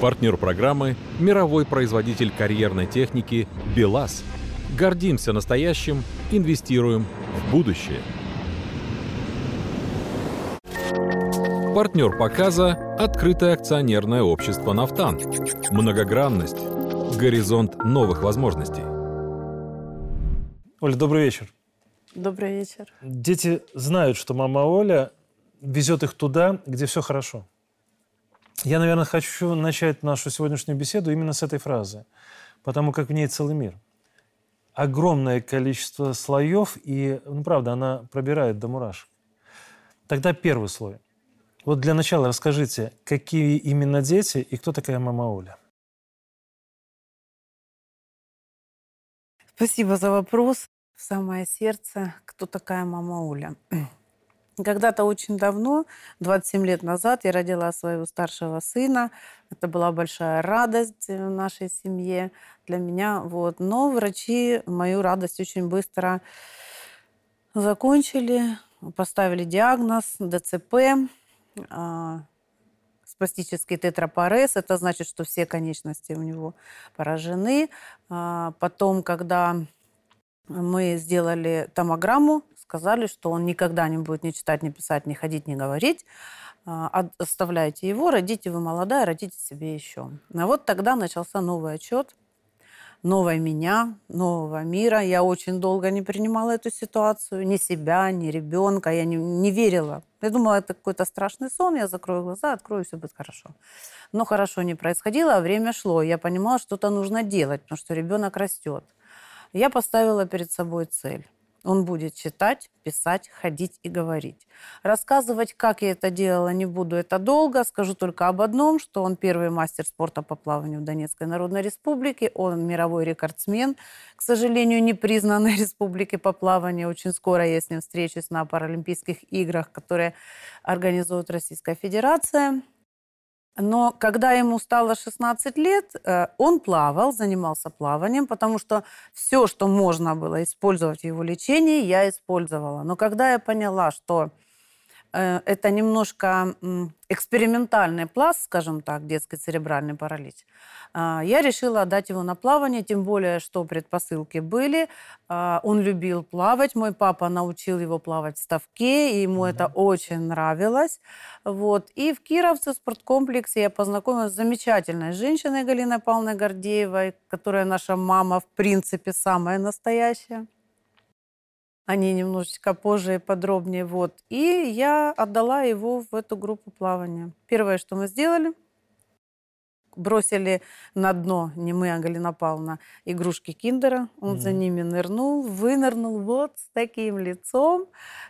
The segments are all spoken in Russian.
Партнер программы – мировой производитель карьерной техники «БелАЗ». Гордимся настоящим, инвестируем в будущее. Партнер показа – открытое акционерное общество «Нафтан». Многогранность. Горизонт новых возможностей. Оля, добрый вечер. Добрый вечер. Дети знают, что мама Оля везет их туда, где все хорошо. Я, наверное, хочу начать нашу сегодняшнюю беседу именно с этой фразы, потому как в ней целый мир. Огромное количество слоев, и, ну, правда, она пробирает до мурашек. Тогда первый слой. Вот для начала расскажите, какие именно дети и кто такая мама Оля? Спасибо за вопрос. В самое сердце, кто такая мама Оля? Когда-то очень давно, 27 лет назад, я родила своего старшего сына. Это была большая радость в нашей семье для меня. Вот. Но врачи мою радость очень быстро закончили, поставили диагноз ДЦП, а, спастический тетрапорез. Это значит, что все конечности у него поражены. А, потом, когда мы сделали томограмму, сказали, что он никогда не будет ни читать, ни писать, ни ходить, ни говорить. А, оставляйте его, родите вы молодая, родите себе еще. А вот тогда начался новый отчет, новое меня, нового мира. Я очень долго не принимала эту ситуацию, ни себя, ни ребенка. Я не, не верила. Я думала, это какой-то страшный сон, я закрою глаза, открою, все будет хорошо. Но хорошо не происходило, а время шло. Я понимала, что-то нужно делать, потому что ребенок растет. Я поставила перед собой цель он будет читать, писать, ходить и говорить. Рассказывать, как я это делала, не буду, это долго. Скажу только об одном, что он первый мастер спорта по плаванию в Донецкой Народной Республике. Он мировой рекордсмен, к сожалению, не признанной республики по плаванию. Очень скоро я с ним встречусь на Паралимпийских играх, которые организует Российская Федерация. Но когда ему стало 16 лет, э, он плавал, занимался плаванием, потому что все, что можно было использовать в его лечении, я использовала. Но когда я поняла, что это немножко экспериментальный пласт, скажем так, детский церебральный паралич. А, я решила отдать его на плавание, тем более, что предпосылки были. А, он любил плавать. Мой папа научил его плавать в ставке, и ему mm-hmm. это очень нравилось. Вот. И в Кировце спорткомплексе я познакомилась с замечательной женщиной Галиной Павловной Гордеевой, которая наша мама, в принципе, самая настоящая они немножечко позже и подробнее. Вот. И я отдала его в эту группу плавания. Первое, что мы сделали, бросили на дно, не мы, а Галина Павловна, игрушки киндера. Он mm-hmm. за ними нырнул, вынырнул вот с таким лицом,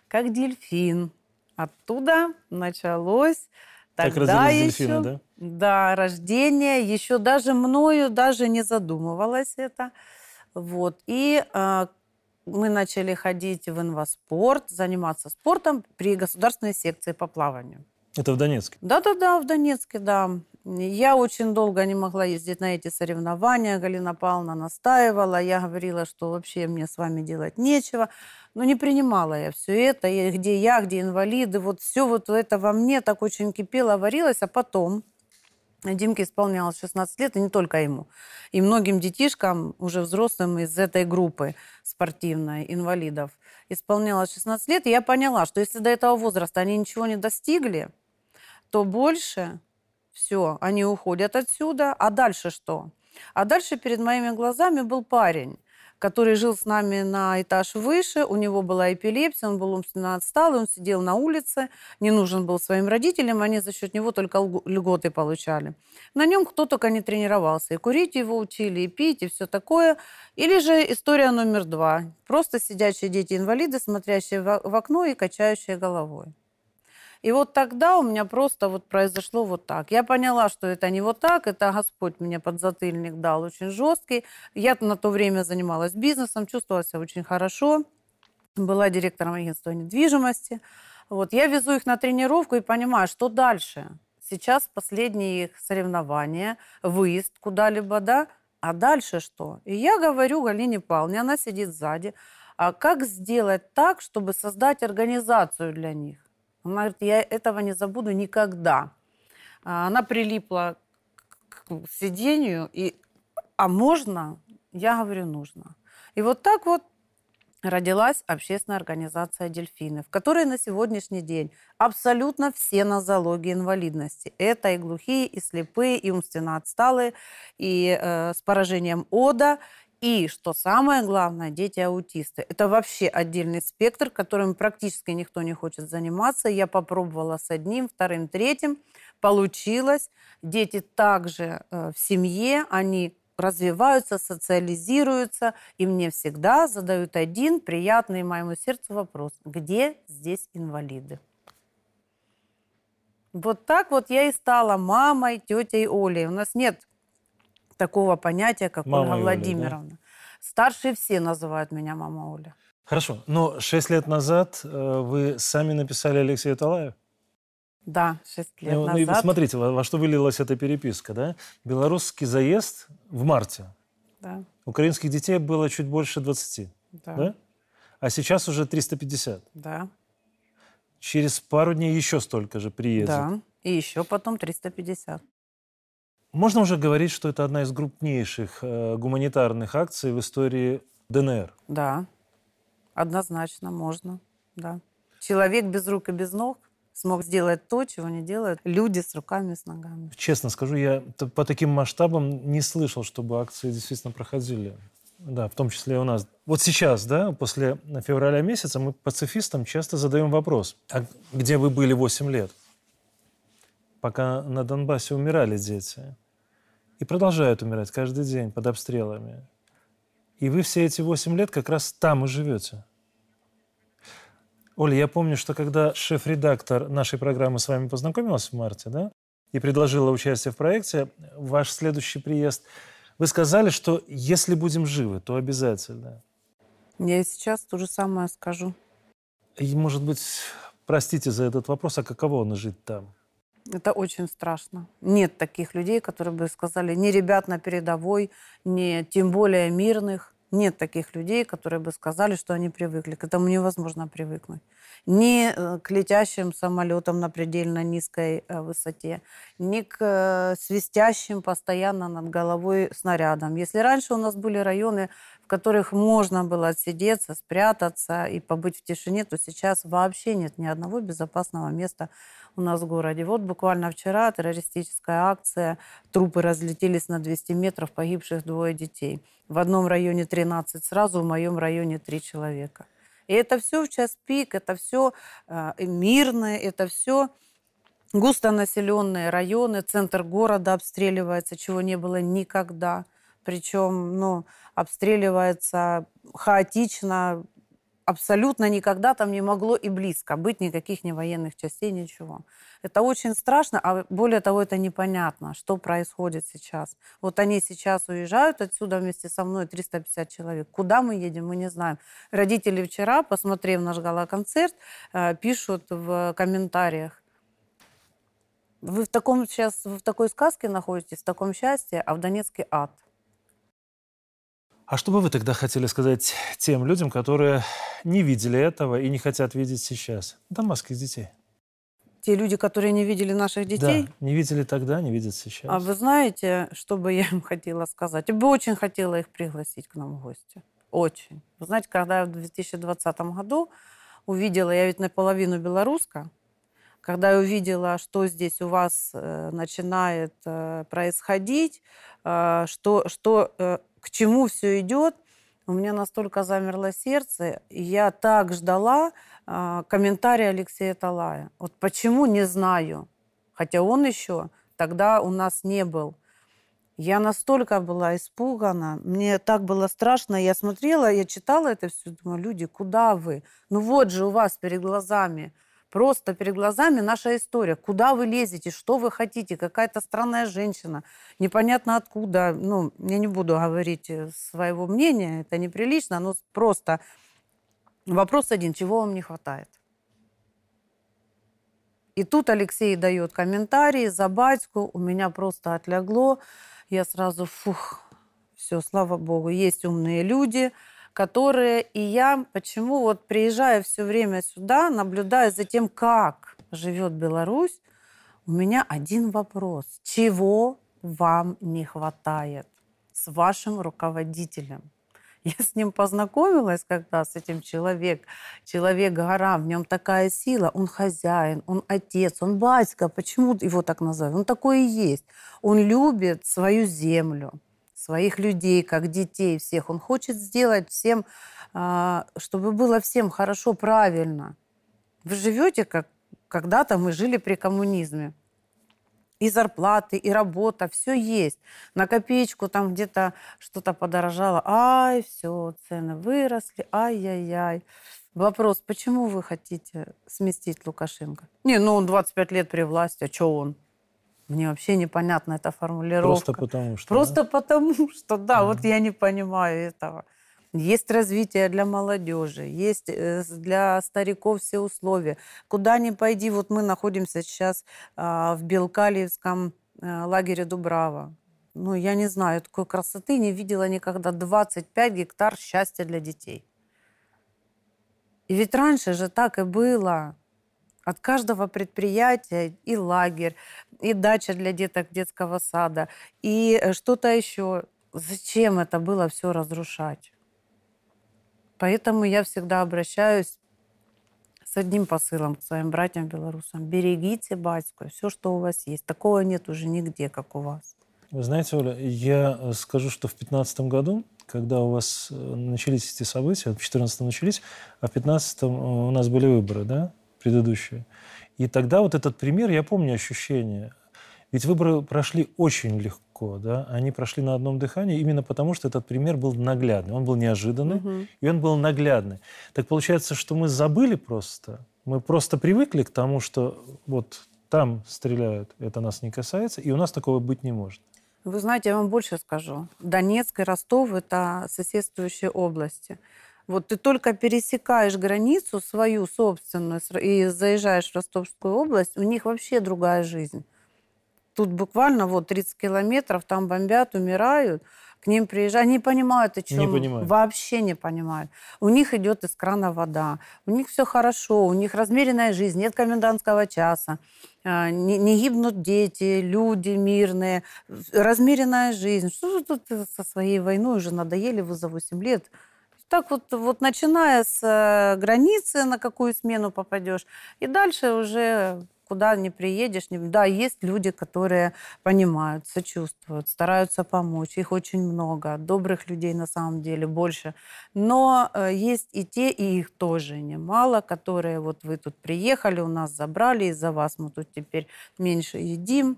как дельфин. Оттуда началось Тогда так еще, дельфины, да? Да, рождение. Еще даже мною даже не задумывалось это. Вот. И а, мы начали ходить в инваспорт, заниматься спортом при государственной секции по плаванию. Это в Донецке? Да-да-да, в Донецке, да. Я очень долго не могла ездить на эти соревнования. Галина Павловна настаивала. Я говорила, что вообще мне с вами делать нечего. Но не принимала я все это. И где я, где инвалиды. Вот все вот это во мне так очень кипело, варилось. А потом Димке исполнялось 16 лет, и не только ему. И многим детишкам, уже взрослым из этой группы спортивной, инвалидов, исполнялось 16 лет. И я поняла, что если до этого возраста они ничего не достигли, то больше все, они уходят отсюда. А дальше что? А дальше перед моими глазами был парень, который жил с нами на этаж выше, у него была эпилепсия, он был умственно отсталый, он сидел на улице, не нужен был своим родителям, они за счет него только льготы получали. На нем кто только не тренировался, и курить его учили, и пить, и все такое. Или же история номер два. Просто сидящие дети-инвалиды, смотрящие в окно и качающие головой. И вот тогда у меня просто вот произошло вот так. Я поняла, что это не вот так, это Господь мне подзатыльник дал очень жесткий. Я на то время занималась бизнесом, чувствовала себя очень хорошо. Была директором агентства недвижимости. Вот, я везу их на тренировку и понимаю, что дальше. Сейчас последние их соревнования, выезд куда-либо, да, а дальше что? И я говорю Галине Павловне, она сидит сзади, а как сделать так, чтобы создать организацию для них? Она говорит, я этого не забуду никогда. А, она прилипла к сидению, и, а можно? Я говорю, нужно. И вот так вот родилась общественная организация «Дельфины», в которой на сегодняшний день абсолютно все нозологии инвалидности. Это и глухие, и слепые, и умственно отсталые, и э, с поражением ОДА, и, что самое главное, дети-аутисты. Это вообще отдельный спектр, которым практически никто не хочет заниматься. Я попробовала с одним, вторым, третьим. Получилось. Дети также э, в семье, они развиваются, социализируются, и мне всегда задают один приятный моему сердцу вопрос. Где здесь инвалиды? Вот так вот я и стала мамой, тетей Олей. У нас нет такого понятия, как Мама Ольга Оля, Владимировна. да? Старшие все называют меня мама Оля. Хорошо, но шесть лет назад э, вы сами написали Алексею Талаю? Да, шесть лет Ну, ну и назад. посмотрите, во, во что вылилась эта переписка, да? Белорусский заезд в марте. Да, Украинских детей было чуть больше 20, да, да? А сейчас уже 350. да, Через пару дней еще столько же приедет. да. И еще потом 350. Можно уже говорить, что это одна из крупнейших э, гуманитарных акций в истории ДНР. Да, однозначно можно, да. Человек без рук и без ног смог сделать то, чего не делают люди с руками и с ногами. Честно скажу, я по таким масштабам не слышал, чтобы акции действительно проходили. Да, в том числе и у нас. Вот сейчас, да, после февраля месяца мы пацифистам часто задаем вопрос, а где вы были 8 лет? Пока на Донбассе умирали дети. И продолжают умирать каждый день под обстрелами. И вы все эти 8 лет как раз там и живете. Оля, я помню, что когда шеф-редактор нашей программы с вами познакомилась в марте, да, и предложила участие в проекте, ваш следующий приезд, вы сказали, что если будем живы, то обязательно. Я и сейчас то же самое скажу. И, может быть, простите за этот вопрос, а каково оно жить там? Это очень страшно. Нет таких людей, которые бы сказали, ни ребят на передовой, ни тем более мирных. Нет таких людей, которые бы сказали, что они привыкли. К этому невозможно привыкнуть. Ни э, к летящим самолетам на предельно низкой э, высоте, ни к э, свистящим постоянно над головой снарядам. Если раньше у нас были районы, в которых можно было отсидеться, спрятаться и побыть в тишине, то сейчас вообще нет ни одного безопасного места у нас в городе. Вот буквально вчера террористическая акция, трупы разлетелись на 200 метров, погибших двое детей. В одном районе 13 сразу, в моем районе 3 человека. И это все в час пик, это все э, мирное, это все густонаселенные районы, центр города обстреливается, чего не было никогда. Причем, ну, обстреливается хаотично, абсолютно никогда там не могло и близко быть никаких ни военных частей, ничего. Это очень страшно, а более того, это непонятно, что происходит сейчас. Вот они сейчас уезжают отсюда вместе со мной, 350 человек. Куда мы едем, мы не знаем. Родители вчера, посмотрев наш гала-концерт, э, пишут в комментариях, вы в таком сейчас, вы в такой сказке находитесь, в таком счастье, а в Донецке ад. А что бы вы тогда хотели сказать тем людям, которые не видели этого и не хотят видеть сейчас? Донбасских детей. Те люди, которые не видели наших детей, Да, не видели тогда, не видят сейчас. А вы знаете, что бы я им хотела сказать? Я бы очень хотела их пригласить к нам в гости. Очень. Вы знаете, когда я в 2020 году увидела, я ведь наполовину белоруска, когда я увидела, что здесь у вас э, начинает э, происходить, э, что, что, к чему все идет, у меня настолько замерло сердце, и я так ждала э, комментария Алексея Талая. Вот почему, не знаю. Хотя он еще тогда у нас не был. Я настолько была испугана, мне так было страшно. Я смотрела, я читала это все, думаю, люди, куда вы? Ну вот же у вас перед глазами, просто перед глазами наша история. Куда вы лезете, что вы хотите? Какая-то странная женщина, непонятно откуда. Ну, я не буду говорить э, своего мнения, это неприлично, но просто вопрос один, чего вам не хватает? И тут Алексей дает комментарий за батьку, у меня просто отлегло. Я сразу, фух, все, слава богу, есть умные люди, которые... И я почему вот приезжая все время сюда, наблюдая за тем, как живет Беларусь, у меня один вопрос. Чего вам не хватает с вашим руководителем. Я с ним познакомилась когда, с этим человек, человек-гора, в нем такая сила, он хозяин, он отец, он батька, почему его так называют? Он такой и есть. Он любит свою землю, своих людей, как детей всех. Он хочет сделать всем, а, чтобы было всем хорошо, правильно. Вы живете, как когда-то мы жили при коммунизме и зарплаты, и работа, все есть. На копеечку там где-то что-то подорожало. Ай, все, цены выросли, ай-яй-яй. Вопрос, почему вы хотите сместить Лукашенко? Не, ну он 25 лет при власти, а что он? Мне вообще непонятна эта формулировка. Просто потому что. Просто да? потому что, да, mm-hmm. вот я не понимаю этого. Есть развитие для молодежи, есть э, для стариков все условия. Куда ни пойди, вот мы находимся сейчас а, в Белкалиевском э, лагере Дубрава. Ну, я не знаю, такой красоты не видела никогда. 25 гектар счастья для детей. И ведь раньше же так и было. От каждого предприятия и лагерь, и дача для деток детского сада, и э, что-то еще. Зачем это было все разрушать? Поэтому я всегда обращаюсь с одним посылом к своим братьям-белорусам. Берегите батьку, все, что у вас есть. Такого нет уже нигде, как у вас. Вы знаете, Оля, я э, скажу, что в 2015 году, когда у вас э, начались эти события, в 2014 начались, а в 2015 э, у нас были выборы, да, предыдущие. И тогда вот этот пример, я помню ощущение. Ведь выборы прошли очень легко легко, да, они прошли на одном дыхании именно потому, что этот пример был наглядный. Он был неожиданный, угу. и он был наглядный. Так получается, что мы забыли просто, мы просто привыкли к тому, что вот там стреляют, это нас не касается, и у нас такого быть не может. Вы знаете, я вам больше скажу. Донецк и Ростов – это соседствующие области. Вот ты только пересекаешь границу свою собственную и заезжаешь в Ростовскую область, у них вообще другая жизнь. Тут буквально вот 30 километров, там бомбят, умирают. К ним приезжают, они понимают, о чем. Не понимают. Вообще не понимают. У них идет из крана вода, у них все хорошо, у них размеренная жизнь, нет комендантского часа, а, не, не гибнут дети, люди мирные, размеренная жизнь. Что же тут со своей войной уже надоели вы за 8 лет? Так вот, вот начиная с э, границы, на какую смену попадешь, и дальше уже куда не приедешь. Не... Да, есть люди, которые понимают, сочувствуют, стараются помочь. Их очень много. Добрых людей на самом деле больше. Но э, есть и те, и их тоже немало, которые вот вы тут приехали, у нас забрали, из-за вас мы тут теперь меньше едим,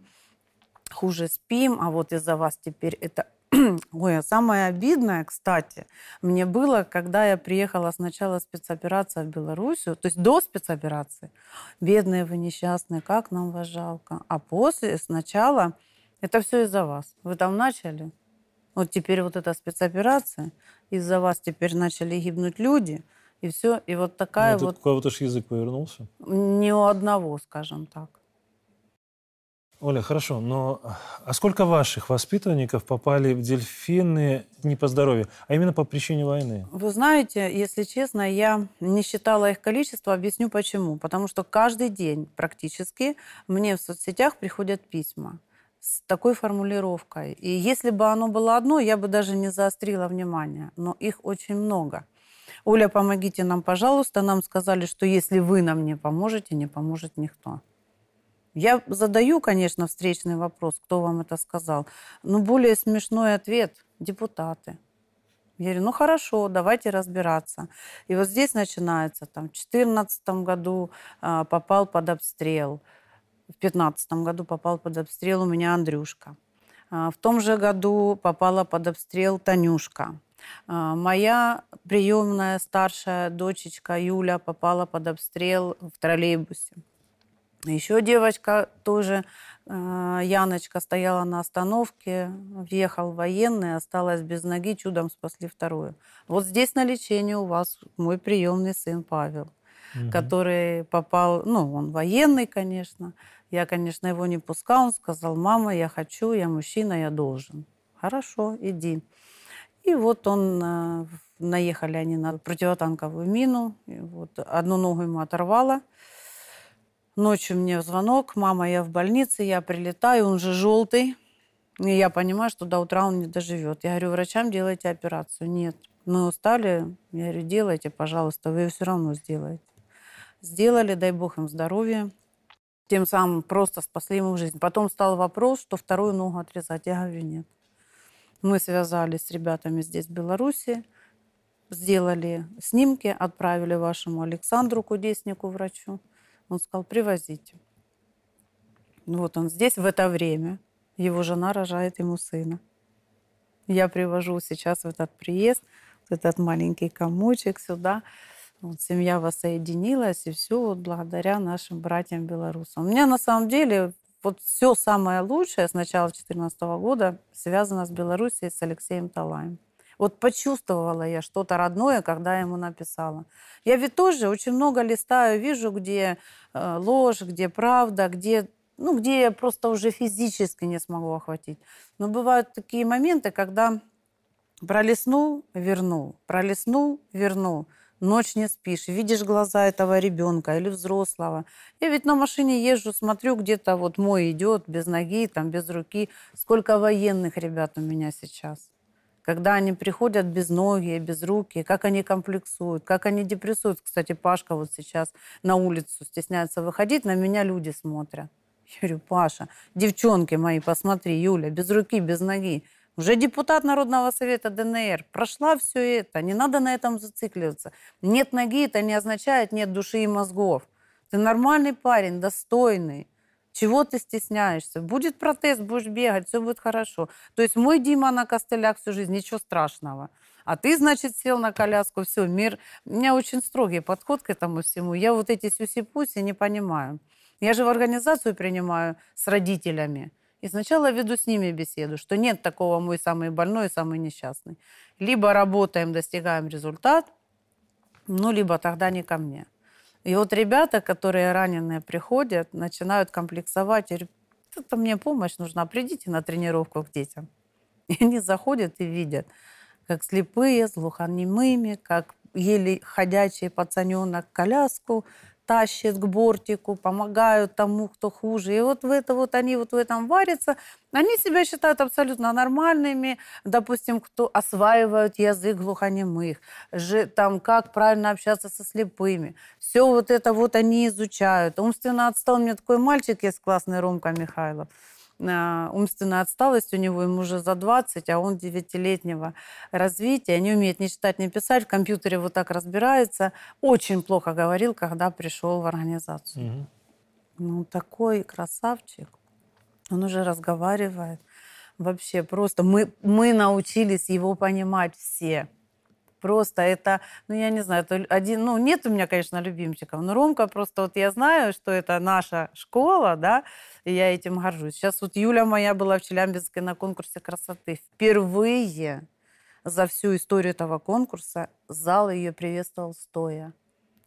хуже спим, а вот из-за вас теперь это Ой, а самое обидное, кстати, мне было, когда я приехала сначала спецоперация в Белоруссию, то есть до спецоперации. Бедные вы несчастные, как нам вас жалко. А после, сначала, это все из-за вас. Вы там начали. Вот теперь вот эта спецоперация, из-за вас теперь начали гибнуть люди, и все. И вот такая ну, вот... У кого-то же язык повернулся. Не у одного, скажем так. Оля, хорошо, но а сколько ваших воспитанников попали в дельфины не по здоровью, а именно по причине войны? Вы знаете, если честно, я не считала их количество, объясню почему. Потому что каждый день практически мне в соцсетях приходят письма с такой формулировкой. И если бы оно было одно, я бы даже не заострила внимание. Но их очень много. Оля, помогите нам, пожалуйста. Нам сказали, что если вы нам не поможете, не поможет никто. Я задаю, конечно, встречный вопрос, кто вам это сказал, но более смешной ответ – депутаты. Я говорю, ну хорошо, давайте разбираться. И вот здесь начинается, там, в 2014 году э, попал под обстрел, в 2015 году попал под обстрел у меня Андрюшка. Э, в том же году попала под обстрел Танюшка. Э, моя приемная старшая дочечка Юля попала под обстрел в троллейбусе. Еще девочка тоже, э, Яночка, стояла на остановке, въехал военный, осталась без ноги, чудом спасли вторую. Вот здесь на лечении у вас мой приемный сын Павел, угу. который попал, ну, он военный, конечно. Я, конечно, его не пускал, он сказал, мама, я хочу, я мужчина, я должен. Хорошо, иди. И вот он, э, наехали они на противотанковую мину, вот одну ногу ему оторвало, Ночью мне звонок, мама, я в больнице, я прилетаю, он же желтый. И я понимаю, что до утра он не доживет. Я говорю, врачам делайте операцию. Нет, мы устали. Я говорю, делайте, пожалуйста, вы ее все равно сделаете. Сделали, дай бог им здоровья. Тем самым просто спасли ему жизнь. Потом стал вопрос, что вторую ногу отрезать. Я говорю, нет. Мы связались с ребятами здесь, в Беларуси, сделали снимки, отправили вашему Александру Кудеснику, врачу. Он сказал, привозите. Вот он здесь в это время. Его жена рожает ему сына. Я привожу сейчас в этот приезд, вот этот маленький комочек сюда. Вот, семья воссоединилась, и все вот благодаря нашим братьям белорусам. У меня на самом деле вот все самое лучшее с начала 2014 года связано с Белоруссией, с Алексеем Талаем. Вот почувствовала я что-то родное, когда ему написала. Я ведь тоже очень много листаю, вижу, где э, ложь, где правда, где, ну, где я просто уже физически не смогу охватить. Но бывают такие моменты, когда пролистнул, вернул, пролистнул, вернул – ночь не спишь, видишь глаза этого ребенка или взрослого. Я ведь на машине езжу, смотрю, где-то вот мой идет без ноги, там без руки. Сколько военных ребят у меня сейчас. Когда они приходят без ноги, без руки, как они комплексуют, как они депрессуют. Кстати, Пашка вот сейчас на улицу стесняется выходить, на меня люди смотрят. Я говорю, Паша, девчонки мои, посмотри, Юля, без руки, без ноги. Уже депутат Народного совета ДНР. Прошла все это. Не надо на этом зацикливаться. Нет ноги, это не означает нет души и мозгов. Ты нормальный парень, достойный. Чего ты стесняешься? Будет протест, будешь бегать, все будет хорошо. То есть мой Дима на костылях всю жизнь, ничего страшного. А ты, значит, сел на коляску, все, мир... У меня очень строгий подход к этому всему. Я вот эти сюси-пуси не понимаю. Я же в организацию принимаю с родителями. И сначала веду с ними беседу, что нет такого мой самый больной и самый несчастный. Либо работаем, достигаем результат, ну, либо тогда не ко мне. И вот ребята, которые раненые приходят, начинают комплексовать, и говорят, это мне помощь нужна, придите на тренировку к детям. И они заходят и видят, как слепые, с глухонемыми, как еле ходячий пацаненок коляску тащат к бортику, помогают тому, кто хуже. И вот в это вот они вот в этом варятся. Они себя считают абсолютно нормальными. Допустим, кто осваивают язык глухонемых, же, там, как правильно общаться со слепыми. Все вот это вот они изучают. Умственно отстал. Меня такой мальчик есть классный, Ромка Михайлов умственная отсталость у него, ему уже за 20, а он 9-летнего развития, не умеет ни читать, ни писать, в компьютере вот так разбирается. Очень плохо говорил, когда пришел в организацию. Угу. Ну, такой красавчик. Он уже разговаривает. Вообще просто мы, мы научились его понимать все. Просто это, ну, я не знаю, это один, ну, нет у меня, конечно, любимчиков, но Ромка просто, вот я знаю, что это наша школа, да, и я этим горжусь. Сейчас вот Юля моя была в Челябинске на конкурсе красоты. Впервые за всю историю этого конкурса зал ее приветствовал стоя.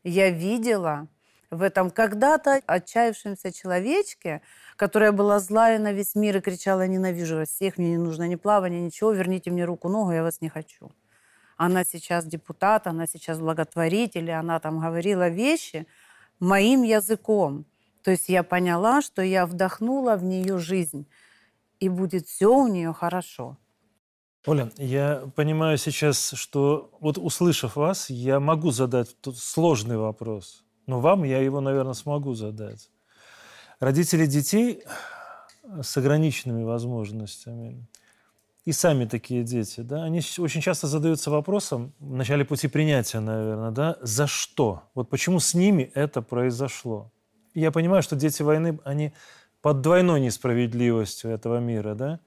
Я видела в этом когда-то отчаявшемся человечке, которая была злая на весь мир и кричала «ненавижу вас всех, мне не нужно ни плавания, ничего, верните мне руку, ногу, я вас не хочу». Она сейчас депутат, она сейчас благотворитель, и она там говорила вещи моим языком. То есть я поняла, что я вдохнула в нее жизнь, и будет все у нее хорошо. Оля, я понимаю сейчас, что вот услышав вас, я могу задать сложный вопрос, но вам я его, наверное, смогу задать. Родители детей с ограниченными возможностями и сами такие дети, да, они очень часто задаются вопросом в начале пути принятия, наверное, да, за что? Вот почему с ними это произошло? я понимаю, что дети войны, они под двойной несправедливостью этого мира, да?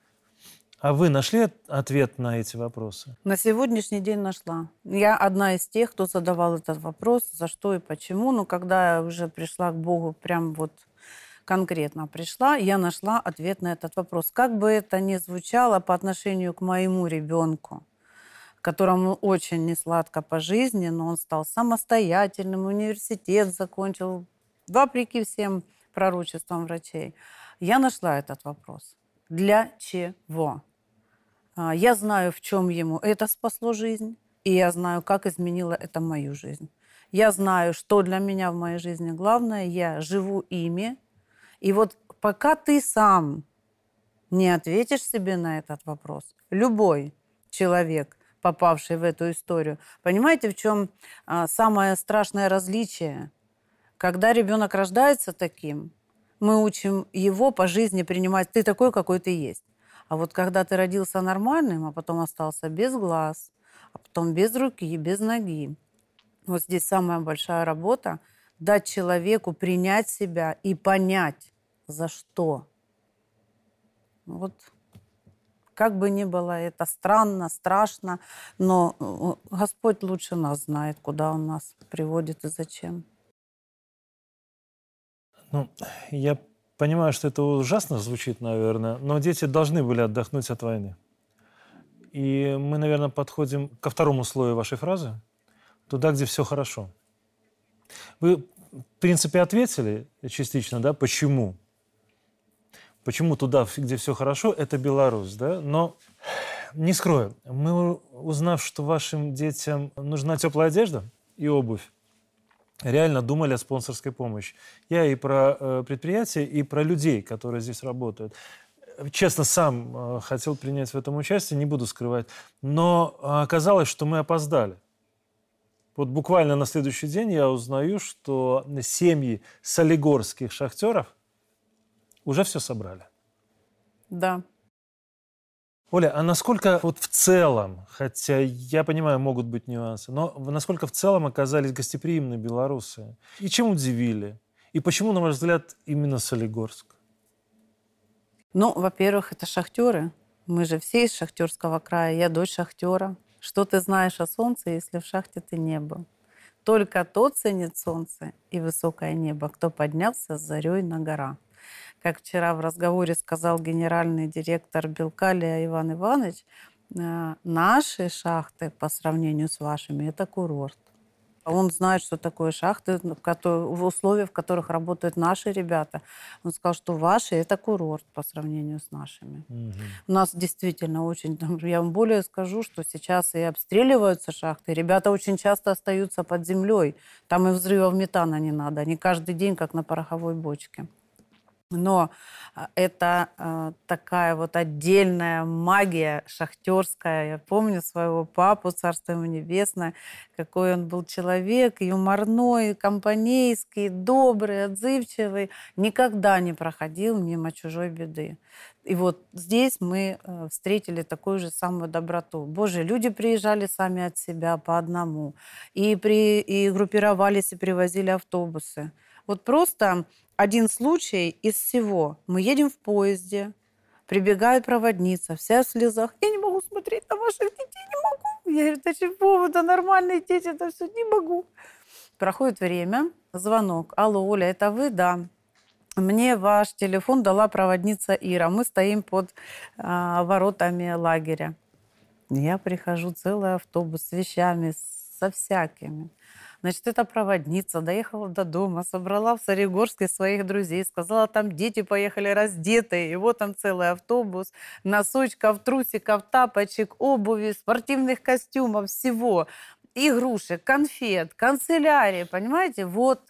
А вы нашли ответ на эти вопросы? На сегодняшний день нашла. Я одна из тех, кто задавал этот вопрос, за что и почему. Но когда я уже пришла к Богу, прям вот конкретно пришла, я нашла ответ на этот вопрос. Как бы это ни звучало по отношению к моему ребенку, которому очень несладко по жизни, но он стал самостоятельным, университет закончил, вопреки всем пророчествам врачей, я нашла этот вопрос. Для чего? А, я знаю, в чем ему это спасло жизнь, и я знаю, как изменило это мою жизнь. Я знаю, что для меня в моей жизни главное. Я живу ими. И вот пока ты сам не ответишь себе на этот вопрос. Любой человек, попавший в эту историю. Понимаете, в чем а, самое страшное различие? Когда ребенок рождается таким, мы учим его по жизни принимать, ты такой, какой ты есть. А вот когда ты родился нормальным, а потом остался без глаз, а потом без руки, без ноги, вот здесь самая большая работа – дать человеку принять себя и понять, за что. Вот как бы ни было это странно, страшно, но э, Господь лучше нас знает, куда Он нас приводит и зачем. Ну, я понимаю, что это ужасно звучит, наверное, но дети должны были отдохнуть от войны. И мы, наверное, подходим ко второму слою вашей фразы, туда, где все хорошо. Вы, в принципе, ответили частично, да, почему почему туда, где все хорошо, это Беларусь, да? Но не скрою, мы, узнав, что вашим детям нужна теплая одежда и обувь, реально думали о спонсорской помощи. Я и про э, предприятия, и про людей, которые здесь работают. Честно, сам э, хотел принять в этом участие, не буду скрывать. Но оказалось, что мы опоздали. Вот буквально на следующий день я узнаю, что семьи солигорских шахтеров уже все собрали. Да. Оля, а насколько вот в целом, хотя я понимаю, могут быть нюансы, но насколько в целом оказались гостеприимны белорусы? И чем удивили? И почему, на ваш взгляд, именно Солигорск? Ну, во-первых, это шахтеры. Мы же все из шахтерского края. Я дочь шахтера. Что ты знаешь о солнце, если в шахте ты не был? Только тот ценит солнце и высокое небо, кто поднялся с зарей на гора как вчера в разговоре сказал генеральный директор Белкалия Иван Иванович, э, наши шахты по сравнению с вашими – это курорт. Он знает, что такое шахты, в условиях, в которых работают наши ребята. Он сказал, что ваши – это курорт по сравнению с нашими. Угу. У нас действительно очень... Я вам более скажу, что сейчас и обстреливаются шахты. Ребята очень часто остаются под землей. Там и взрывов метана не надо. Они каждый день, как на пороховой бочке. Но а, это э, такая вот отдельная магия шахтерская. Я помню своего папу, царство ему небесное, какой он был человек, юморной, компанейский, добрый, отзывчивый. Никогда не проходил мимо чужой беды. И вот здесь мы э, встретили такую же самую доброту. Боже, люди приезжали сами от себя по одному. И, при, и группировались, и привозили автобусы. Вот просто один случай из всего. Мы едем в поезде, прибегает проводница, вся в слезах. Я не могу смотреть на ваших детей, не могу. Я говорю, да чего, это нормальные дети, это все, не могу. Проходит время, звонок. Алло, Оля, это вы? Да. Мне ваш телефон дала проводница Ира. Мы стоим под а, воротами лагеря. Я прихожу, целый автобус с вещами, со всякими. Значит, эта проводница доехала до дома, собрала в Сарегорске своих друзей, сказала, там дети поехали раздетые, и вот там целый автобус, носочков, трусиков, тапочек, обуви, спортивных костюмов, всего, игрушек, конфет, канцелярии, понимаете? Вот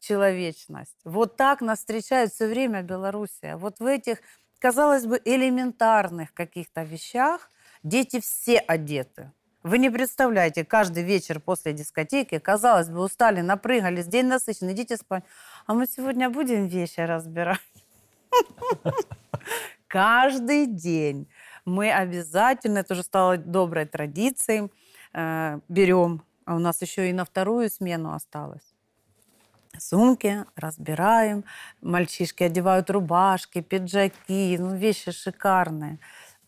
человечность. Вот так нас встречает все время Белоруссия. Вот в этих, казалось бы, элементарных каких-то вещах дети все одеты. Вы не представляете, каждый вечер после дискотеки, казалось бы, устали, напрыгались, день насыщенный, идите спать. А мы сегодня будем вещи разбирать. Каждый день мы обязательно, это уже стало доброй традицией, э, берем, а у нас еще и на вторую смену осталось сумки, разбираем. Мальчишки одевают рубашки, пиджаки, ну, вещи шикарные.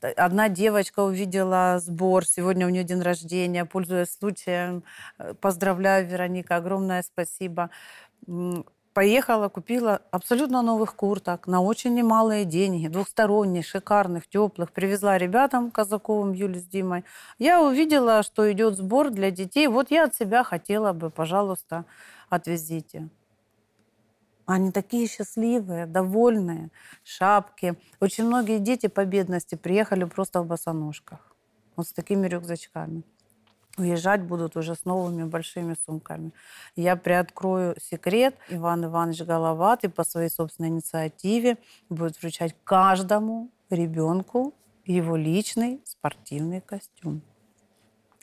Одна девочка увидела сбор, сегодня у нее день рождения, пользуясь случаем, э, поздравляю, Вероника, огромное спасибо. Поехала, купила абсолютно новых курток на очень немалые деньги, двухсторонних, шикарных, теплых. Привезла ребятам Казаковым, Юле с Димой. Я увидела, что идет сбор для детей. Вот я от себя хотела бы, пожалуйста, отвезите. Они такие счастливые, довольные, шапки. Очень многие дети по бедности приехали просто в босоножках. Вот с такими рюкзачками. уезжать будут уже с новыми большими сумками. Я приоткрою секрет. Иван Иванович Головатый по своей собственной инициативе будет вручать каждому ребенку его личный спортивный костюм,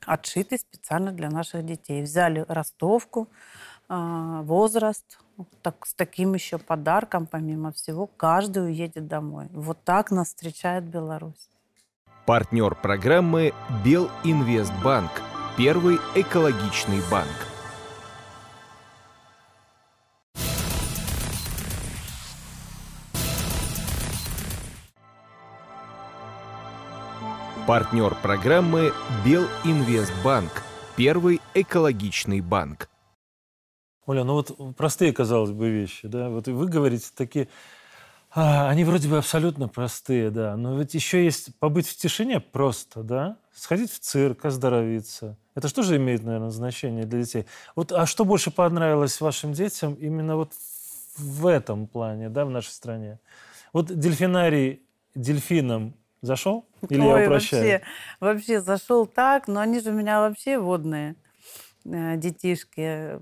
отшитый специально для наших детей. Взяли ростовку, а, возраст, так, с таким еще подарком, помимо всего, каждый уедет домой. Вот так нас встречает Беларусь. Партнер программы Белинвестбанк. Первый экологичный банк. Партнер программы Белинвестбанк. Первый экологичный банк. Оля, ну вот простые, казалось бы, вещи, да? Вот вы говорите такие... А, они вроде бы абсолютно простые, да. Но ведь еще есть побыть в тишине просто, да? Сходить в цирк, оздоровиться. Это что же имеет, наверное, значение для детей? Вот, а что больше понравилось вашим детям именно вот в этом плане, да, в нашей стране? Вот дельфинарий дельфинам зашел? Или Ой, я упрощаю? вообще, вообще зашел так, но они же у меня вообще водные э, детишки.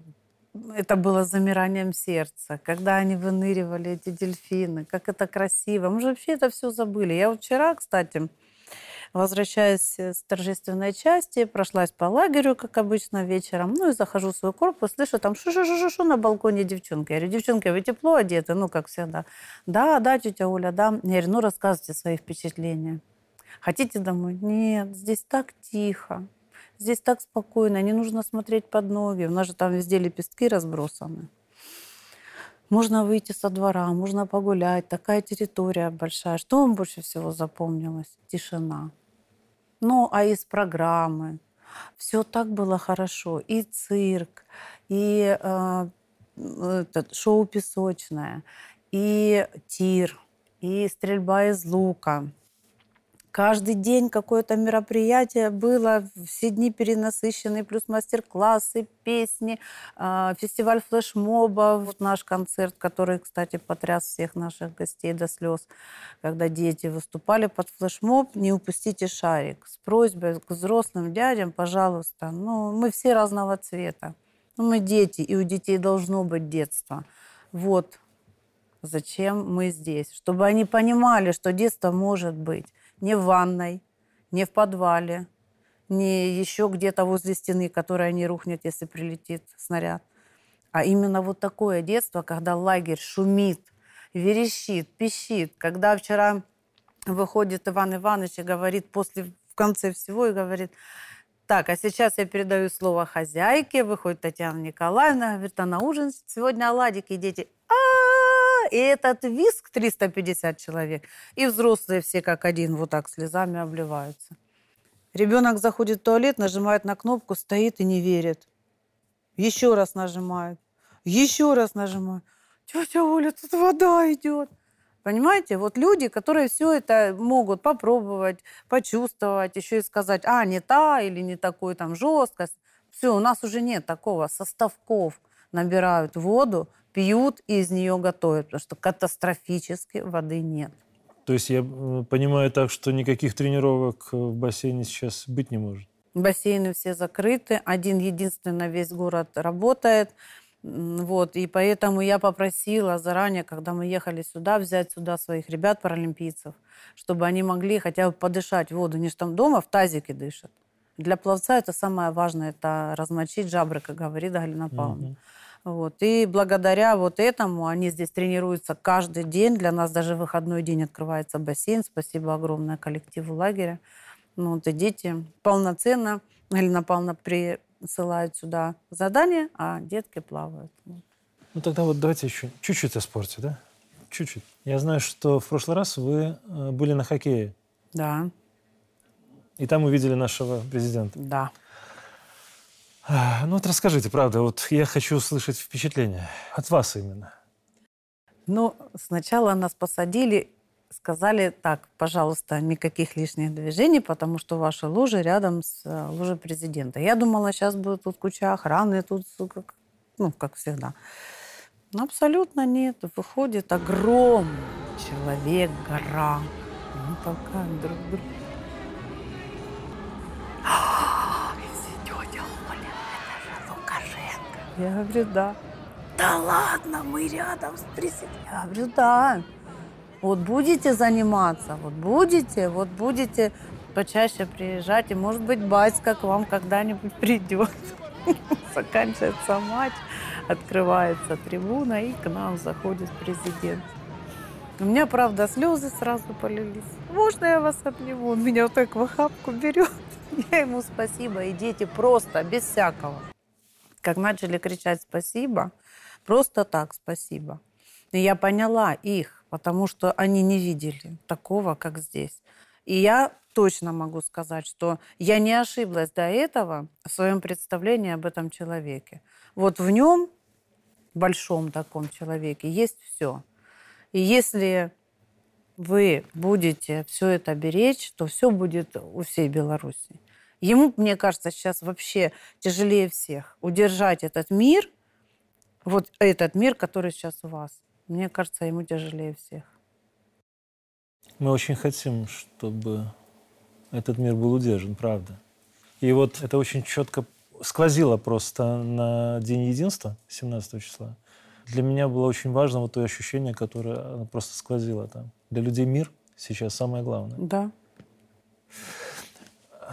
Это было замиранием сердца, когда они выныривали, эти дельфины, как это красиво. Мы же вообще это все забыли. Я вчера, кстати, возвращаясь с торжественной части, прошлась по лагерю, как обычно, вечером, ну и захожу в свой корпус, слышу там шу-шу-шу-шу на балконе девчонки. Я говорю, девчонки, вы тепло одеты? Ну, как всегда. Да, да, тетя Оля, да. Я говорю, ну, рассказывайте свои впечатления. Хотите домой? Нет, здесь так тихо. Здесь так спокойно, не нужно смотреть под ноги. У нас же там везде лепестки разбросаны. Можно выйти со двора, можно погулять. Такая территория большая. Что вам больше всего запомнилось? Тишина. Ну, а из программы? Все так было хорошо. И цирк, и э, шоу «Песочное», и тир, и стрельба из лука – Каждый день какое-то мероприятие было, все дни перенасыщенные, плюс мастер-классы, песни, а, фестиваль флешмоба, вот. наш концерт, который, кстати, потряс всех наших гостей до слез, когда дети выступали под флешмоб, не упустите шарик, с просьбой к взрослым дядям, пожалуйста, ну, мы все разного цвета, ну, мы дети, и у детей должно быть детство. Вот зачем мы здесь, чтобы они понимали, что детство может быть не в ванной, не в подвале, не еще где-то возле стены, которая не рухнет, если прилетит снаряд. А именно вот такое детство, когда лагерь шумит, верещит, пищит. Когда вчера выходит Иван Иванович и говорит после, в конце всего, и говорит, так, а сейчас я передаю слово хозяйке, выходит Татьяна Николаевна, говорит, а на ужин сегодня оладики, дети, и этот виск 350 человек, и взрослые все как один вот так слезами обливаются. Ребенок заходит в туалет, нажимает на кнопку, стоит и не верит. Еще раз нажимает. Еще раз нажимает. Тетя Оля, тут вода идет. Понимаете, вот люди, которые все это могут попробовать, почувствовать, еще и сказать, а, не та или не такой там жесткость. Все, у нас уже нет такого. Составков набирают воду, пьют и из нее готовят, потому что катастрофически воды нет. То есть я э, понимаю так, что никаких тренировок в бассейне сейчас быть не может? Бассейны все закрыты. Один единственный на весь город работает. Вот, и поэтому я попросила заранее, когда мы ехали сюда, взять сюда своих ребят, паралимпийцев, чтобы они могли хотя бы подышать воду. Не что там дома в тазике дышат. Для пловца это самое важное, это размочить жабры, как говорит Галина Павловна. Угу. Вот. И благодаря вот этому они здесь тренируются каждый день. Для нас даже выходной день открывается бассейн. Спасибо огромное коллективу лагеря. Ну, вот и дети полноценно, Галина Павловна присылает сюда задания, а детки плавают. Ну тогда вот давайте еще чуть-чуть о спорте, да? Чуть-чуть. Я знаю, что в прошлый раз вы э, были на хоккее. Да. И там увидели нашего президента. Да. Ну вот расскажите, правда, вот я хочу услышать впечатление от вас именно. Ну, сначала нас посадили, сказали, так, пожалуйста, никаких лишних движений, потому что ваши лужи рядом с э, лужей президента. Я думала, сейчас будет тут куча охраны, тут, как, ну, как всегда. Но абсолютно нет. Выходит огромный человек, гора. Мы толкаем друг друга. Я говорю, да. Да ладно, мы рядом с президентом. Я говорю, да. Вот будете заниматься, вот будете, вот будете почаще приезжать, и, может быть, батька к вам когда-нибудь придет. Заканчивается матч, открывается трибуна, и к нам заходит президент. У меня, правда, слезы сразу полились. Можно я вас обниму? Он меня вот так в охапку берет. Я ему спасибо. И дети просто, без всякого. Как начали кричать спасибо, просто так спасибо. И я поняла их, потому что они не видели такого, как здесь. И я точно могу сказать, что я не ошиблась до этого в своем представлении об этом человеке. Вот в нем, большом таком человеке, есть все. И если вы будете все это беречь, то все будет у всей Беларуси. Ему, мне кажется, сейчас вообще тяжелее всех удержать этот мир, вот этот мир, который сейчас у вас. Мне кажется, ему тяжелее всех. Мы очень хотим, чтобы этот мир был удержан, правда. И вот это очень четко сквозило просто на День единства, 17 числа. Для меня было очень важно вот то ощущение, которое просто сквозило там. Для людей мир сейчас самое главное. Да.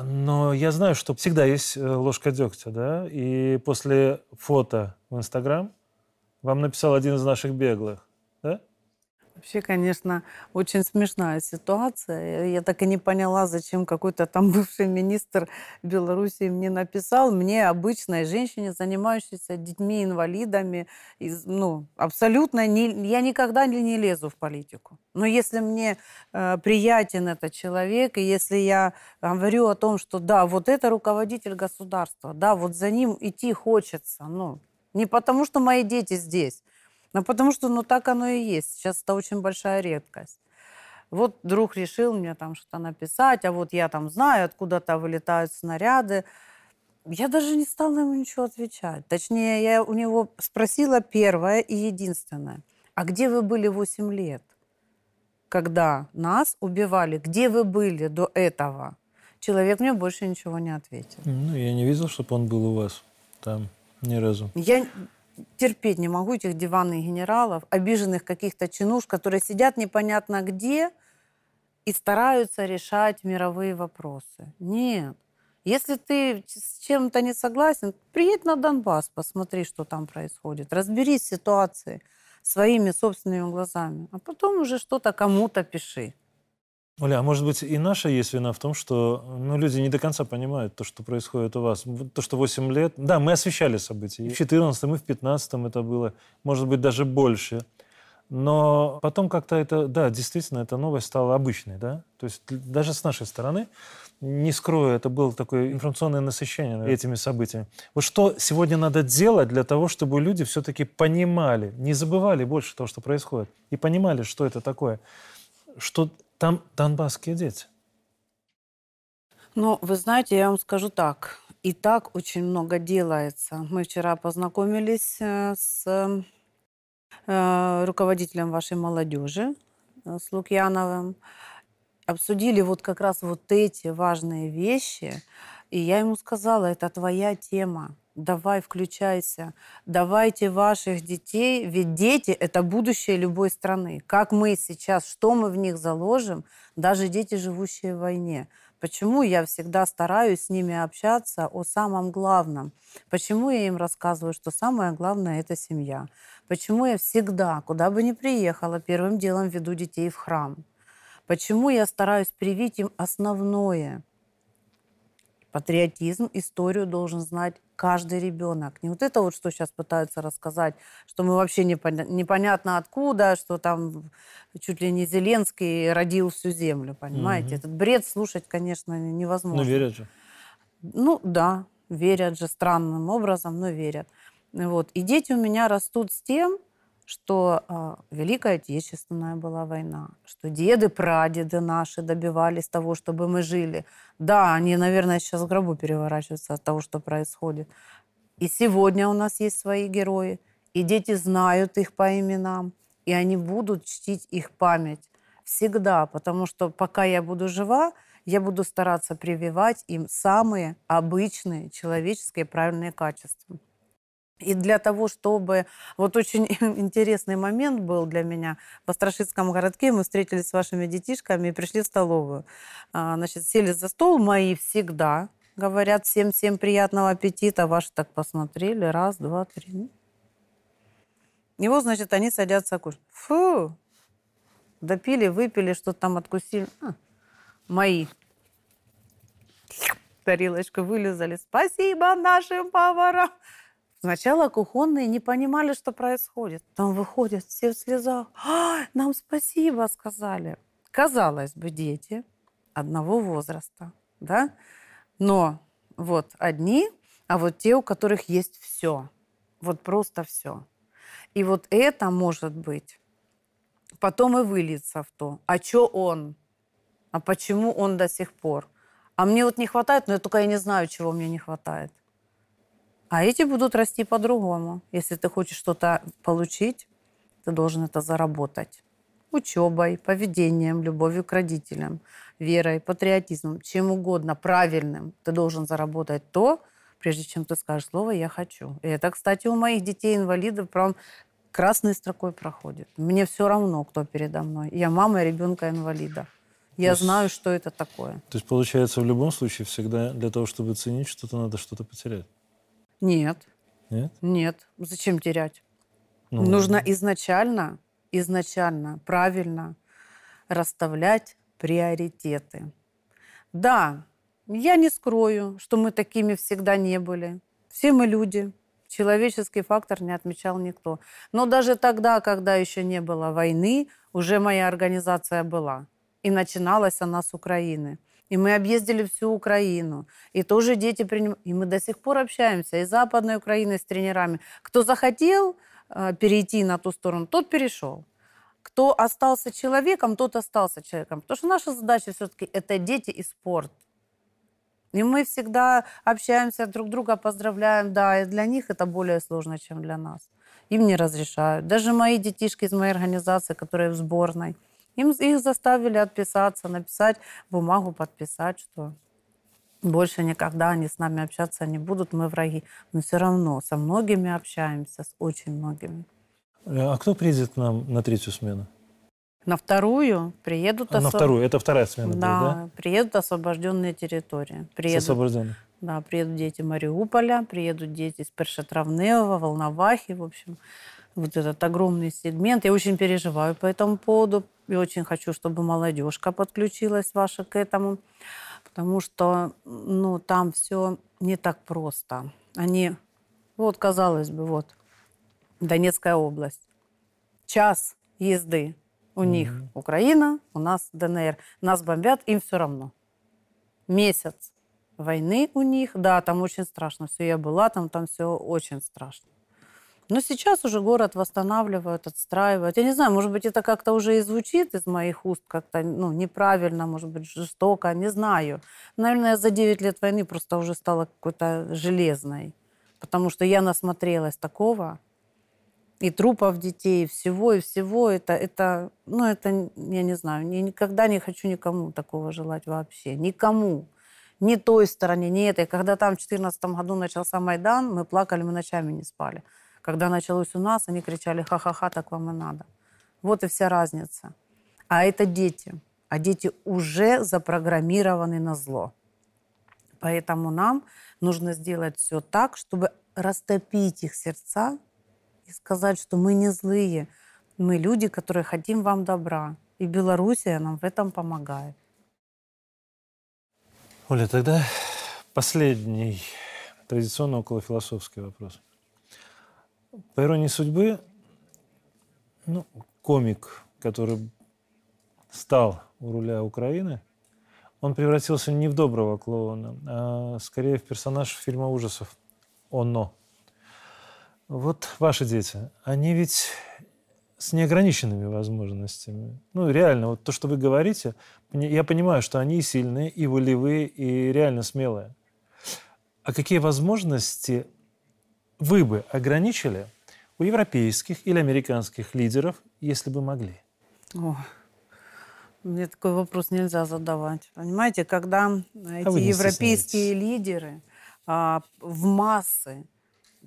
Но я знаю, что всегда есть э, ложка дегтя, да? И после фото в Инстаграм вам написал один из наших беглых? Вообще, конечно, очень смешная ситуация. Я так и не поняла, зачем какой-то там бывший министр Беларуси мне написал. Мне, обычной женщине, занимающейся детьми-инвалидами, из, ну, абсолютно не, я никогда не лезу в политику. Но если мне э, приятен этот человек, и если я говорю о том, что да, вот это руководитель государства, да, вот за ним идти хочется, ну, не потому что мои дети здесь, ну, потому что, ну, так оно и есть. Сейчас это очень большая редкость. Вот друг решил мне там что-то написать, а вот я там знаю, откуда-то вылетают снаряды. Я даже не стала ему ничего отвечать. Точнее, я у него спросила первое и единственное. А где вы были 8 лет, когда нас убивали? Где вы были до этого? Человек мне больше ничего не ответил. Ну, я не видел, чтобы он был у вас там ни разу. Я терпеть не могу этих диванных генералов, обиженных каких-то чинуш, которые сидят непонятно где и стараются решать мировые вопросы. Нет. Если ты с чем-то не согласен, приедь на Донбасс, посмотри, что там происходит. Разберись в ситуации своими собственными глазами. А потом уже что-то кому-то пиши. Оля, а может быть и наша есть вина в том, что ну, люди не до конца понимают то, что происходит у вас. То, что 8 лет... Да, мы освещали события. И в 14 и в 15 это было, может быть, даже больше. Но потом как-то это, да, действительно, эта новость стала обычной, да? То есть даже с нашей стороны, не скрою, это было такое информационное насыщение этими событиями. Вот что сегодня надо делать для того, чтобы люди все-таки понимали, не забывали больше того, что происходит, и понимали, что это такое, что там донбасские дети. Ну, вы знаете, я вам скажу так. И так очень много делается. Мы вчера познакомились э, с э, руководителем вашей молодежи, э, с Лукьяновым. Обсудили вот как раз вот эти важные вещи. И я ему сказала, это твоя тема давай включайся, давайте ваших детей, ведь дети – это будущее любой страны. Как мы сейчас, что мы в них заложим, даже дети, живущие в войне. Почему я всегда стараюсь с ними общаться о самом главном? Почему я им рассказываю, что самое главное – это семья? Почему я всегда, куда бы ни приехала, первым делом веду детей в храм? Почему я стараюсь привить им основное – Патриотизм, историю должен знать каждый ребенок. Не вот это вот, что сейчас пытаются рассказать, что мы вообще непоня- непонятно откуда, что там чуть ли не Зеленский родил всю землю, понимаете? Угу. Этот бред слушать, конечно, невозможно. Ну, верят же. Ну, да, верят же странным образом, но верят. Вот. И дети у меня растут с тем, что э, Великая Отечественная была война, что деды, прадеды наши добивались того, чтобы мы жили. Да, они, наверное, сейчас в гробу переворачиваются от того, что происходит. И сегодня у нас есть свои герои, и дети знают их по именам, и они будут чтить их память всегда, потому что пока я буду жива, я буду стараться прививать им самые обычные человеческие правильные качества. И для того, чтобы... Вот очень интересный момент был для меня. В Острашицком городке мы встретились с вашими детишками и пришли в столовую. А, значит, сели за стол, мои всегда говорят всем-всем приятного аппетита. Ваши так посмотрели. Раз, два, три. И вот, значит, они садятся кушать. Фу! Допили, выпили, что-то там откусили. А, мои тарелочку вылезали. Спасибо нашим поварам. Сначала кухонные не понимали, что происходит. Там выходят все в слезах. А, нам спасибо сказали. Казалось бы, дети одного возраста, да? Но вот одни, а вот те, у которых есть все. Вот просто все. И вот это может быть потом и выльется в то, а что он? А почему он до сих пор? А мне вот не хватает, но я только я не знаю, чего мне не хватает. А эти будут расти по-другому. Если ты хочешь что-то получить, ты должен это заработать. Учебой, поведением, любовью к родителям, верой, патриотизмом, чем угодно, правильным. Ты должен заработать то, прежде чем ты скажешь слово «я хочу». И это, кстати, у моих детей-инвалидов прям красной строкой проходит. Мне все равно, кто передо мной. Я мама ребенка-инвалида. Я есть, знаю, что это такое. То есть, получается, в любом случае всегда для того, чтобы ценить что-то, надо что-то потерять? Нет. Нет? Нет. Зачем терять? Ну, Нужно изначально, изначально, правильно расставлять приоритеты. Да, я не скрою, что мы такими всегда не были. Все мы люди. Человеческий фактор не отмечал никто. Но даже тогда, когда еще не было войны, уже моя организация была. И начиналась она с Украины. И мы объездили всю Украину. И тоже дети принимают. И мы до сих пор общаемся и с Западной Украиной, с тренерами. Кто захотел э, перейти на ту сторону, тот перешел. Кто остался человеком, тот остался человеком. Потому что наша задача все-таки это дети и спорт. И мы всегда общаемся друг друга, поздравляем. Да, и для них это более сложно, чем для нас. Им не разрешают. Даже мои детишки из моей организации, которые в сборной – им, их заставили отписаться, написать бумагу, подписать, что больше никогда они с нами общаться не будут, мы враги. Но все равно со многими общаемся, с очень многими. А кто приедет к нам на третью смену? На вторую приедут... А особ... На вторую, это вторая смена да, будет, да? приедут освобожденные территории. Приедут, освобожденные? Да, приедут дети Мариуполя, приедут дети из Першетравнева, Волновахи, в общем вот этот огромный сегмент. Я очень переживаю по этому поводу. И очень хочу, чтобы молодежка подключилась ваша к этому. Потому что ну, там все не так просто. Они, вот, казалось бы, вот, Донецкая область. Час езды. У mm-hmm. них Украина, у нас ДНР. Нас бомбят, им все равно. Месяц войны у них. Да, там очень страшно. Все, я была там, там все очень страшно. Но сейчас уже город восстанавливают, отстраивают. Я не знаю, может быть, это как-то уже и звучит из моих уст как-то ну, неправильно, может быть, жестоко, не знаю. Наверное, за 9 лет войны просто уже стала какой-то железной. Потому что я насмотрелась такого, и трупов детей, и всего, и всего. Это, это, ну, это, я не знаю, я никогда не хочу никому такого желать вообще. Никому. Ни той стороне, ни этой. Когда там в 2014 году начался Майдан, мы плакали, мы ночами не спали. Когда началось у нас, они кричали «ха-ха-ха, так вам и надо». Вот и вся разница. А это дети. А дети уже запрограммированы на зло. Поэтому нам нужно сделать все так, чтобы растопить их сердца и сказать, что мы не злые. Мы люди, которые хотим вам добра. И Белоруссия нам в этом помогает. Оля, тогда последний традиционно околофилософский вопрос. По иронии судьбы, ну, комик, который стал у руля Украины, он превратился не в доброго клоуна, а скорее в персонаж фильма ужасов «Оно». Вот ваши дети, они ведь с неограниченными возможностями. Ну, реально, вот то, что вы говорите, я понимаю, что они и сильные, и волевые, и реально смелые. А какие возможности вы бы ограничили у европейских или американских лидеров, если бы могли? О, мне такой вопрос нельзя задавать. Понимаете, когда а эти европейские лидеры а, в массы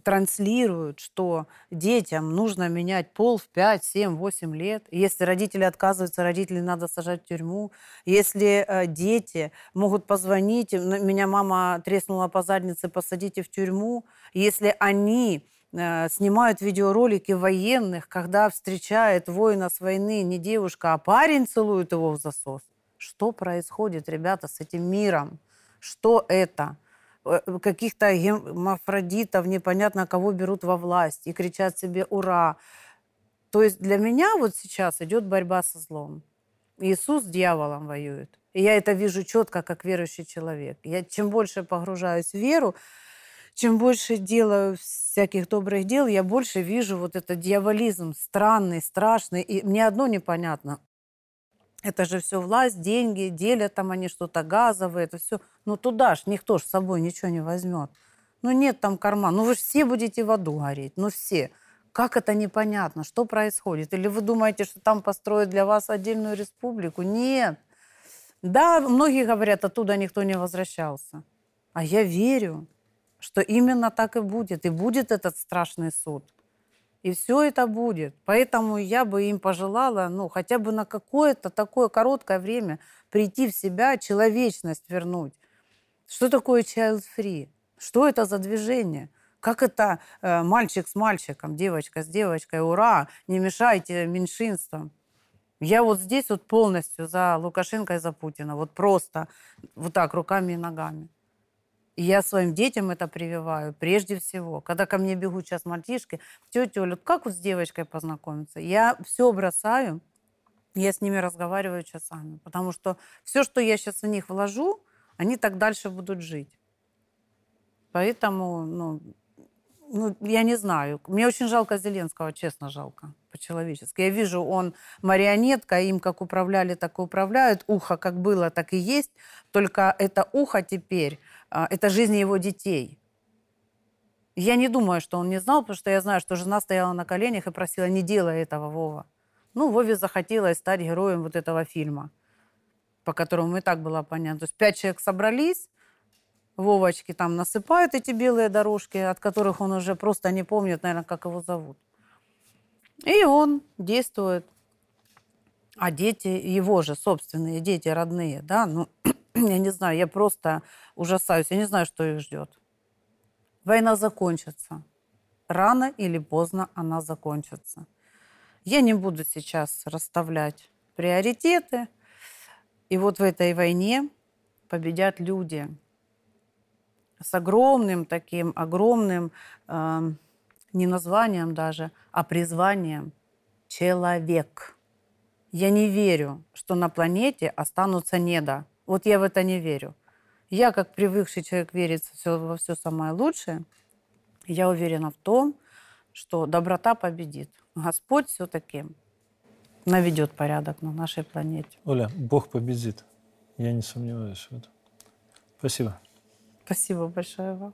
транслируют, что детям нужно менять пол в 5, 7, 8 лет. Если родители отказываются, родителей надо сажать в тюрьму. Если э, дети могут позвонить, меня мама треснула по заднице, посадите в тюрьму. Если они э, снимают видеоролики военных, когда встречает воина с войны не девушка, а парень целует его в засос. Что происходит, ребята, с этим миром? Что это? Э, каких-то гемофродитов, непонятно кого берут во власть и кричат себе «Ура!». То есть для меня вот сейчас идет борьба со злом. Иисус с дьяволом воюет. И я это вижу четко, как верующий человек. Я чем больше погружаюсь в веру, чем больше делаю всяких добрых дел, я больше вижу вот этот дьяволизм странный, страшный. И мне одно непонятно. Это же все власть, деньги, делят там они что-то газовые, это все. Ну туда ж никто ж с собой ничего не возьмет. Ну нет там карман. Ну вы же все будете в аду гореть. Ну все. Как это непонятно? Что происходит? Или вы думаете, что там построят для вас отдельную республику? Нет. Да, многие говорят, оттуда никто не возвращался. А я верю, что именно так и будет. И будет этот страшный суд. И все это будет. Поэтому я бы им пожелала, ну, хотя бы на какое-то такое короткое время прийти в себя, человечность вернуть. Что такое child free? Что это за движение? Как это э, мальчик с мальчиком, девочка с девочкой, ура, не мешайте меньшинствам. Я вот здесь вот полностью за Лукашенко и за Путина. Вот просто вот так, руками и ногами. Я своим детям это прививаю прежде всего. Когда ко мне бегут сейчас мальчишки, тетя Оля, как вот с девочкой познакомиться? Я все бросаю, я с ними разговариваю часами. Потому что все, что я сейчас в них вложу, они так дальше будут жить. Поэтому, ну, ну, я не знаю. Мне очень жалко Зеленского, честно жалко, по-человечески. Я вижу, он марионетка, им как управляли, так и управляют. Ухо как было, так и есть. Только это ухо теперь это жизни его детей. Я не думаю, что он не знал, потому что я знаю, что жена стояла на коленях и просила, не делай этого, Вова. Ну, Вове захотелось стать героем вот этого фильма, по которому и так было понятно. То есть пять человек собрались, Вовочки там насыпают эти белые дорожки, от которых он уже просто не помнит, наверное, как его зовут. И он действует. А дети, его же собственные дети, родные, да, ну, я не знаю, я просто ужасаюсь, я не знаю, что их ждет. Война закончится. Рано или поздно она закончится. Я не буду сейчас расставлять приоритеты. И вот в этой войне победят люди с огромным таким, огромным, э, не названием даже, а призванием человек. Я не верю, что на планете останутся недо. Вот я в это не верю. Я, как привыкший человек, верит все, во все самое лучшее. Я уверена в том, что доброта победит. Господь все-таки наведет порядок на нашей планете. Оля, Бог победит. Я не сомневаюсь в этом. Спасибо. Спасибо большое вам.